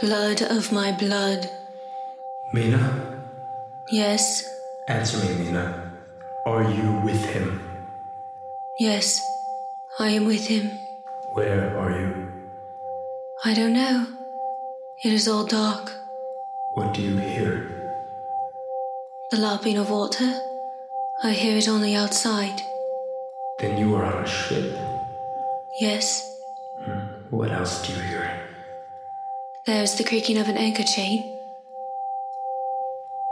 Blood of my blood. Mina? Yes, Answer me, Mina. Are you with him? yes, I am with him. Where are you? I don't know. It is all dark. What do you hear? The lapping of water. I hear it on the outside. Then you are on a ship. Yes, hmm. What else do you hear? There's the creaking of an anchor chain.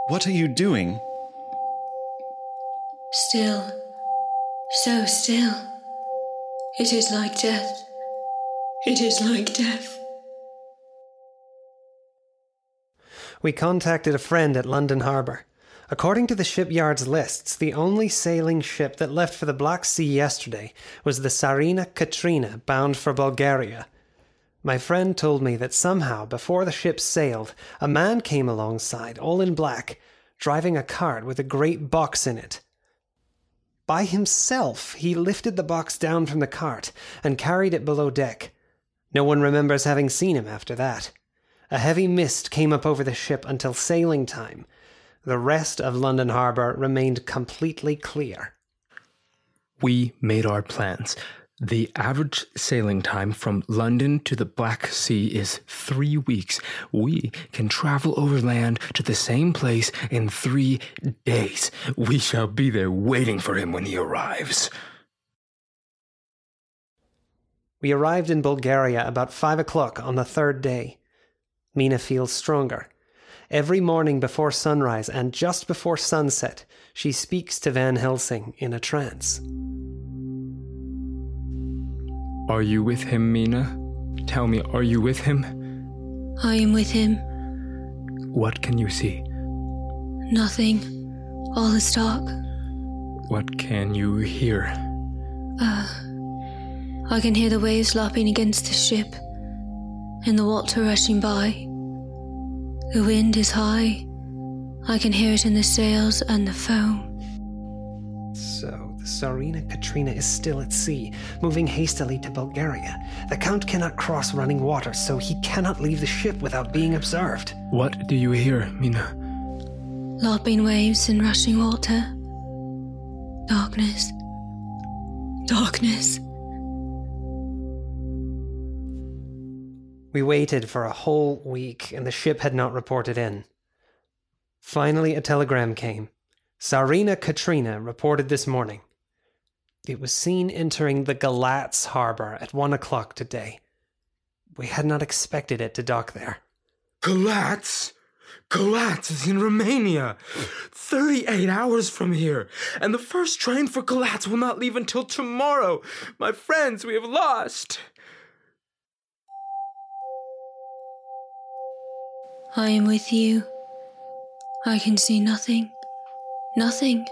What are you doing? Still. So still. It is like death. It is like death. We contacted a friend at London Harbour. According to the shipyard's lists, the only sailing ship that left for the Black Sea yesterday was the Tsarina Katrina, bound for Bulgaria. My friend told me that somehow, before the ship sailed, a man came alongside, all in black, driving a cart with a great box in it. By himself, he lifted the box down from the cart and carried it below deck. No one remembers having seen him after that. A heavy mist came up over the ship until sailing time. The rest of London Harbour remained completely clear. We made our plans. The average sailing time from London to the Black Sea is three weeks. We can travel overland to the same place in three days. We shall be there waiting for him when he arrives. We arrived in Bulgaria about five o'clock on the third day. Mina feels stronger. Every morning before sunrise and just before sunset, she speaks to Van Helsing in a trance. Are you with him, Mina? Tell me, are you with him? I am with him. What can you see? Nothing. All is dark. What can you hear? Uh, I can hear the waves lapping against the ship and the water rushing by. The wind is high. I can hear it in the sails and the foam. So, Tsarina Katrina is still at sea, moving hastily to Bulgaria. The Count cannot cross running water, so he cannot leave the ship without being observed. What do you hear, Mina? Lapping waves and rushing water. Darkness. Darkness. We waited for a whole week, and the ship had not reported in. Finally, a telegram came. Tsarina Katrina reported this morning. It was seen entering the Galatz harbor at one o'clock today. We had not expected it to dock there. Galatz? Galatz is in Romania. 38 hours from here. And the first train for Galatz will not leave until tomorrow. My friends, we have lost. I am with you. I can see nothing. Nothing.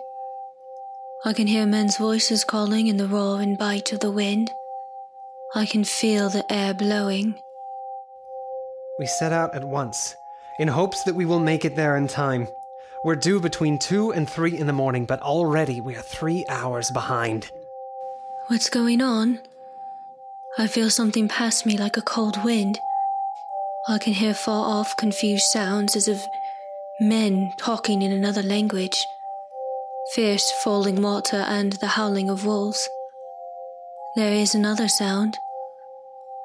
I can hear men's voices calling in the roar and bite of the wind. I can feel the air blowing. We set out at once, in hopes that we will make it there in time. We're due between two and three in the morning, but already we are three hours behind. What's going on? I feel something pass me like a cold wind. I can hear far off confused sounds as of men talking in another language. Fierce falling water and the howling of wolves. There is another sound.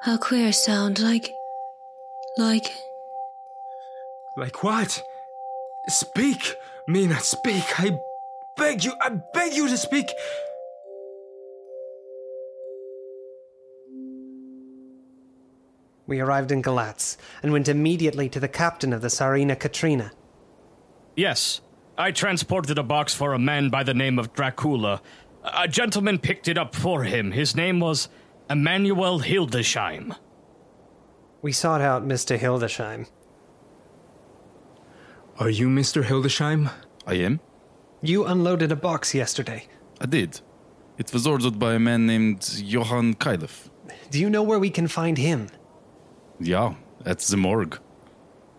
A queer sound, like. like. Like what? Speak, Mina, speak. I beg you, I beg you to speak. We arrived in Galatz and went immediately to the captain of the Tsarina Katrina. Yes, I transported a box for a man by the name of Dracula. A gentleman picked it up for him. His name was Emmanuel Hildesheim. We sought out Mr. Hildesheim. Are you Mr. Hildesheim? I am? You unloaded a box yesterday. I did. It was ordered by a man named Johann Kailef. Do you know where we can find him? Yeah, at the morgue.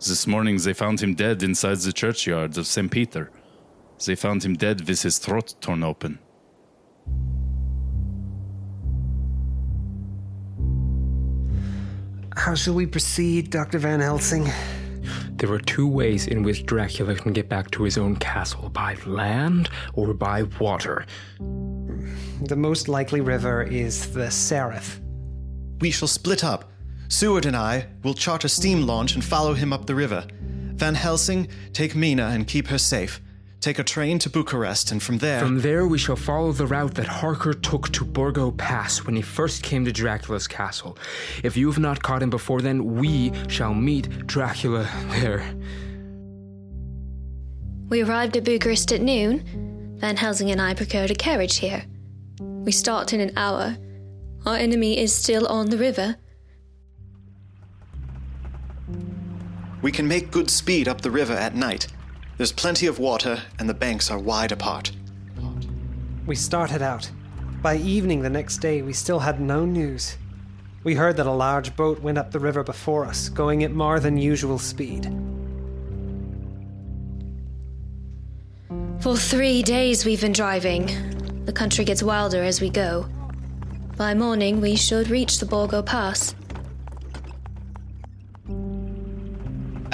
This morning they found him dead inside the churchyard of St. Peter. They found him dead with his throat torn open. How shall we proceed, Dr. Van Helsing? There are two ways in which Dracula can get back to his own castle by land or by water. The most likely river is the Sereth. We shall split up. Seward and I will chart a steam launch and follow him up the river. Van Helsing, take Mina and keep her safe. Take a train to Bucharest, and from there. From there, we shall follow the route that Harker took to Borgo Pass when he first came to Dracula's castle. If you have not caught him before then, we shall meet Dracula there. We arrived at Bucharest at noon. Van Helsing and I procured a carriage here. We start in an hour. Our enemy is still on the river. We can make good speed up the river at night. There's plenty of water, and the banks are wide apart. We started out. By evening the next day, we still had no news. We heard that a large boat went up the river before us, going at more than usual speed. For three days we've been driving. The country gets wilder as we go. By morning, we should reach the Borgo Pass.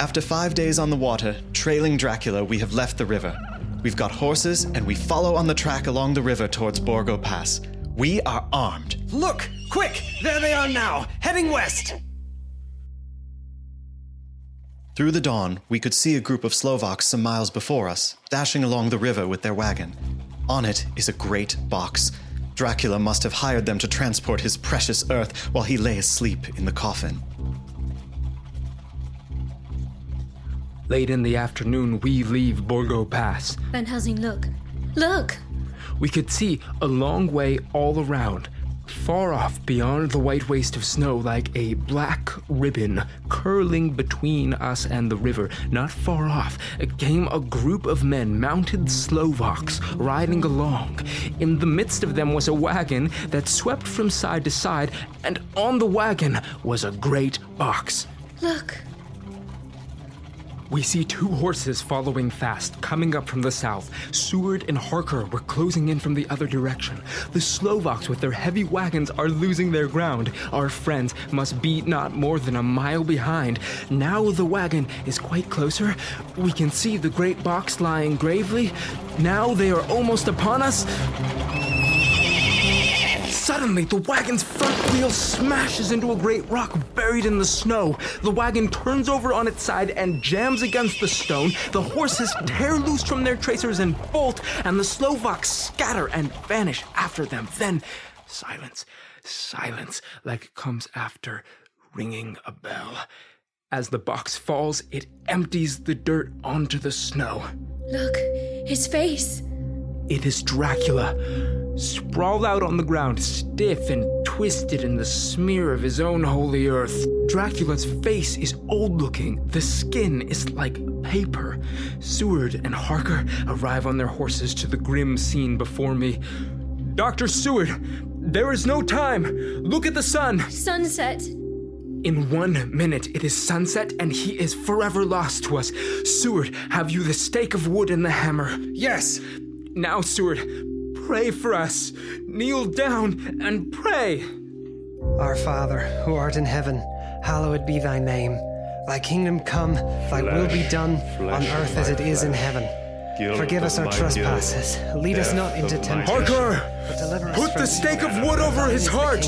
After five days on the water, trailing Dracula, we have left the river. We've got horses, and we follow on the track along the river towards Borgo Pass. We are armed. Look! Quick! There they are now, heading west! Through the dawn, we could see a group of Slovaks some miles before us, dashing along the river with their wagon. On it is a great box. Dracula must have hired them to transport his precious earth while he lay asleep in the coffin. Late in the afternoon, we leave Borgo Pass. Van Helsing, look. Look! We could see a long way all around. Far off beyond the white waste of snow, like a black ribbon curling between us and the river, not far off, came a group of men, mounted Slovaks, riding along. In the midst of them was a wagon that swept from side to side, and on the wagon was a great box. Look! We see two horses following fast, coming up from the south. Seward and Harker were closing in from the other direction. The Slovaks, with their heavy wagons, are losing their ground. Our friends must be not more than a mile behind. Now the wagon is quite closer. We can see the great box lying gravely. Now they are almost upon us. Suddenly, the wagon's front wheel smashes into a great rock buried in the snow. The wagon turns over on its side and jams against the stone. The horses tear loose from their tracers and bolt, and the Slovaks scatter and vanish after them. Then, silence, silence, like comes after ringing a bell. As the box falls, it empties the dirt onto the snow. Look! His face! It is Dracula, sprawled out on the ground, stiff and twisted in the smear of his own holy earth. Dracula's face is old looking, the skin is like paper. Seward and Harker arrive on their horses to the grim scene before me. Dr. Seward, there is no time. Look at the sun. Sunset! In one minute, it is sunset, and he is forever lost to us. Seward, have you the stake of wood and the hammer? Yes! Now, Seward, pray for us. Kneel down and pray. Our Father, who art in heaven, hallowed be thy name. Thy kingdom come, thy will be done, on earth as it is in heaven. Forgive us our trespasses. Lead us not into temptation. Harker! deliver us Put the stake of wood over his heart.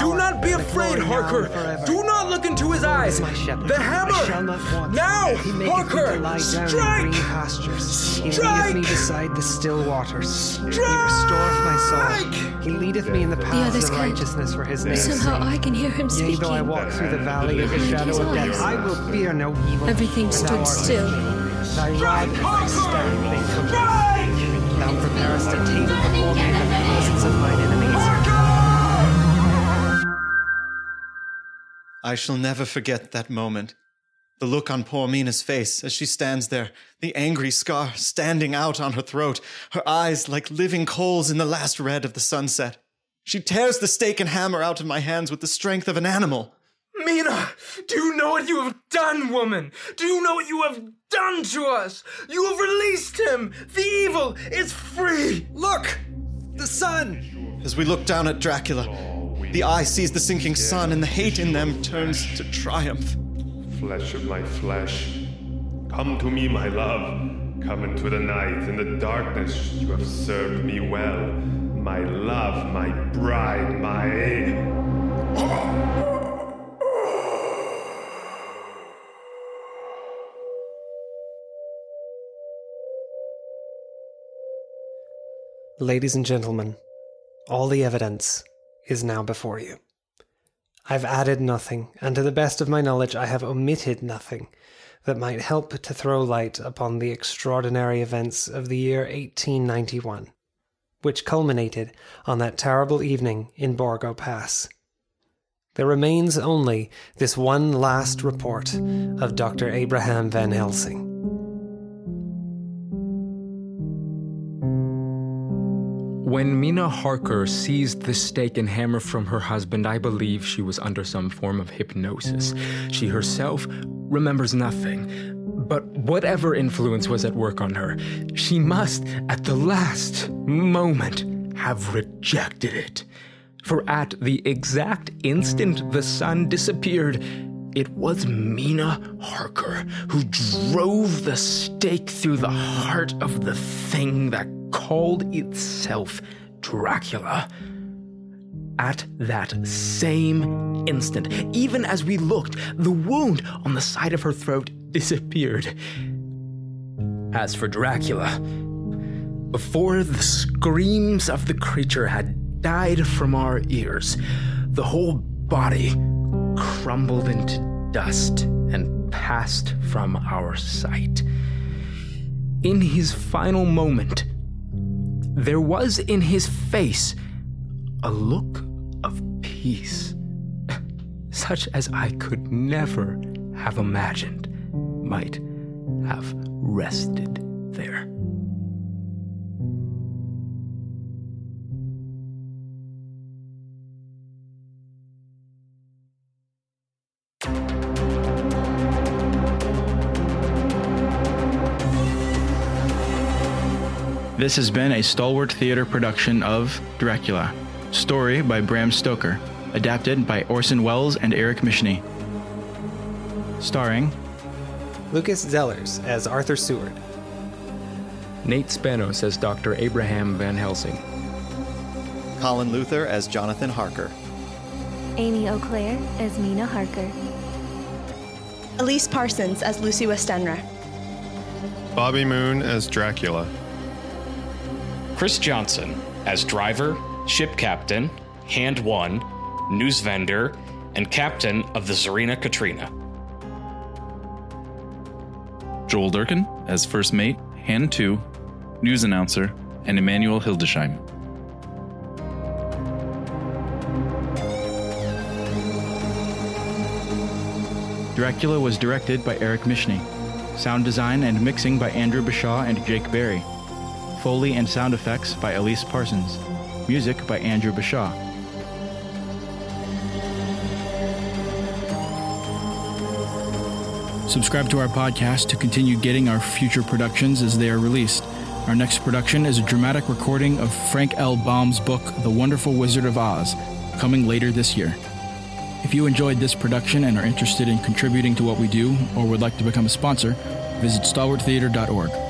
Do not be afraid, glory Harker. Do not look into his eyes. my shepherd. The I hammer. shall not want. Now, He maketh me Harker. to lie down in Strike. green pastures. He Strike. leadeth me beside the still waters. He Strike. restoreth my soul. He leadeth me in the paths others of can't. righteousness for his name's sake. Somehow I can hear him Yea, speaking. though I walk through the valley of the shadow of death. I will fear no evil. Everything stood art still. With me. Thy rod and thy staff they comfort me. Thou preparest a table before me in the presence of mine enemies. I shall never forget that moment. The look on poor Mina's face as she stands there, the angry scar standing out on her throat, her eyes like living coals in the last red of the sunset. She tears the stake and hammer out of my hands with the strength of an animal. Mina, do you know what you have done, woman? Do you know what you have done to us? You have released him. The evil is free. Look! The sun! As we look down at Dracula, The eye sees the sinking sun, and the hate in them turns to triumph. Flesh of my flesh. Come to me, my love. Come into the night, in the darkness, you have served me well. My love, my bride, my. Ladies and gentlemen, all the evidence is now before you. I've added nothing, and to the best of my knowledge, I have omitted nothing that might help to throw light upon the extraordinary events of the year 1891, which culminated on that terrible evening in Borgo Pass. There remains only this one last report of Dr. Abraham Van Helsing. When Mina Harker seized the stake and hammer from her husband, I believe she was under some form of hypnosis. She herself remembers nothing. But whatever influence was at work on her, she must, at the last moment, have rejected it. For at the exact instant the sun disappeared, it was Mina Harker who drove the stake through the heart of the thing that called itself Dracula. At that same instant, even as we looked, the wound on the side of her throat disappeared. As for Dracula, before the screams of the creature had died from our ears, the whole body crumbled into dust and passed from our sight. In his final moment, there was in his face a look of peace, such as I could never have imagined might have rested there. This has been a Stalwart Theater production of Dracula. Story by Bram Stoker. Adapted by Orson Welles and Eric Mishny. Starring Lucas Zellers as Arthur Seward, Nate Spanos as Dr. Abraham Van Helsing, Colin Luther as Jonathan Harker. Amy O'Clair as Mina Harker. Elise Parsons as Lucy Westenra. Bobby Moon as Dracula. Chris Johnson as driver, ship captain, hand one, news vendor, and captain of the Tsarina Katrina. Joel Durkin as first mate, hand two, news announcer, and Emmanuel Hildesheim. Dracula was directed by Eric Mishny. Sound design and mixing by Andrew Bashaw and Jake Berry. Foley and sound effects by Elise Parsons. Music by Andrew Bashaw. Subscribe to our podcast to continue getting our future productions as they are released. Our next production is a dramatic recording of Frank L. Baum's book, The Wonderful Wizard of Oz, coming later this year. If you enjoyed this production and are interested in contributing to what we do or would like to become a sponsor, visit stalwarttheater.org.